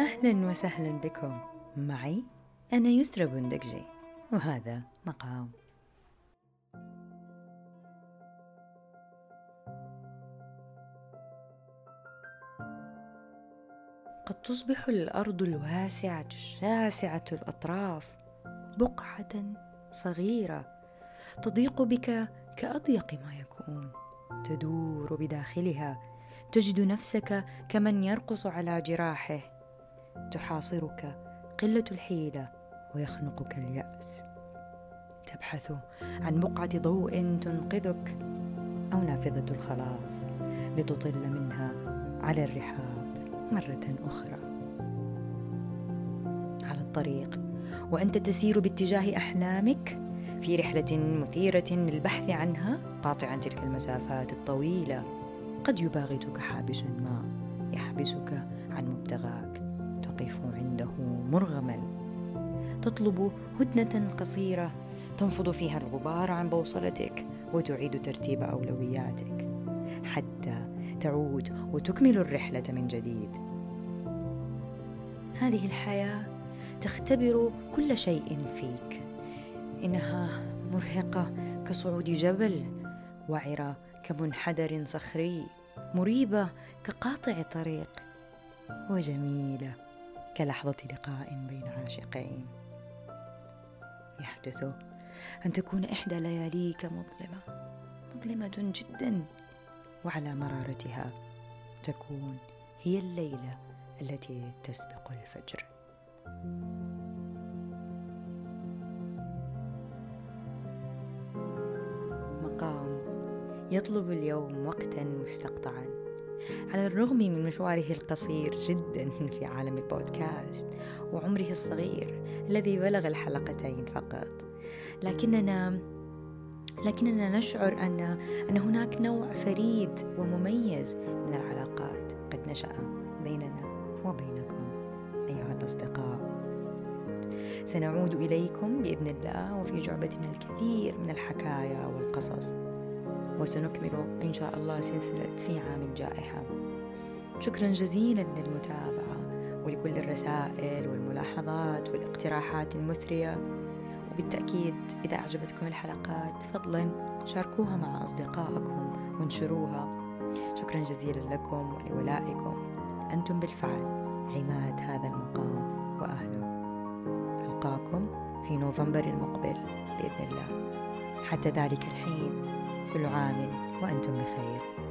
أهلا وسهلا بكم. معي أنا يسرى بندقجي وهذا مقام. قد تصبح الأرض الواسعة الشاسعة الأطراف بقعة صغيرة تضيق بك كأضيق ما يكون. تدور بداخلها تجد نفسك كمن يرقص على جراحه. تحاصرك قلة الحيلة ويخنقك اليأس. تبحث عن بقعه ضوء تنقذك أو نافذة الخلاص لتطل منها على الرحاب مرة أخرى. على الطريق وأنت تسير باتجاه أحلامك في رحلة مثيرة للبحث عنها قاطعا تلك المسافات الطويلة قد يباغتك حابس ما يحبسك عن مبتغاك. تقف عنده مرغما. تطلب هدنة قصيرة تنفض فيها الغبار عن بوصلتك وتعيد ترتيب أولوياتك حتى تعود وتكمل الرحلة من جديد. هذه الحياة تختبر كل شيء فيك. إنها مرهقة كصعود جبل وعرة كمنحدر صخري مريبة كقاطع طريق وجميلة كلحظة لقاء بين عاشقين. يحدث أن تكون إحدى لياليك مظلمة مظلمة جدا وعلى مرارتها تكون هي الليلة التي تسبق الفجر. مقام يطلب اليوم وقتا مستقطعا. على الرغم من مشواره القصير جدا في عالم البودكاست وعمره الصغير الذي بلغ الحلقتين فقط. لكننا لكننا نشعر ان أن هناك نوع فريد ومميز من العلاقات قد نشأ بيننا وبينكم أيها الأصدقاء. سنعود إليكم بإذن الله وفي جعبتنا الكثير من الحكايا والقصص. وسنكمل إن شاء الله سلسلة في عام الجائحة. شكرا جزيلا للمتابعة ولكل الرسائل والملاحظات والاقتراحات المثرية. وبالتأكيد إذا أعجبتكم الحلقات فضلا شاركوها مع أصدقائكم وانشروها. شكرا جزيلا لكم ولولائكم. أنتم بالفعل عماد هذا المقام وأهله. ألقاكم في نوفمبر المقبل بإذن الله. حتى ذلك الحين كل عام وأنتم بخير.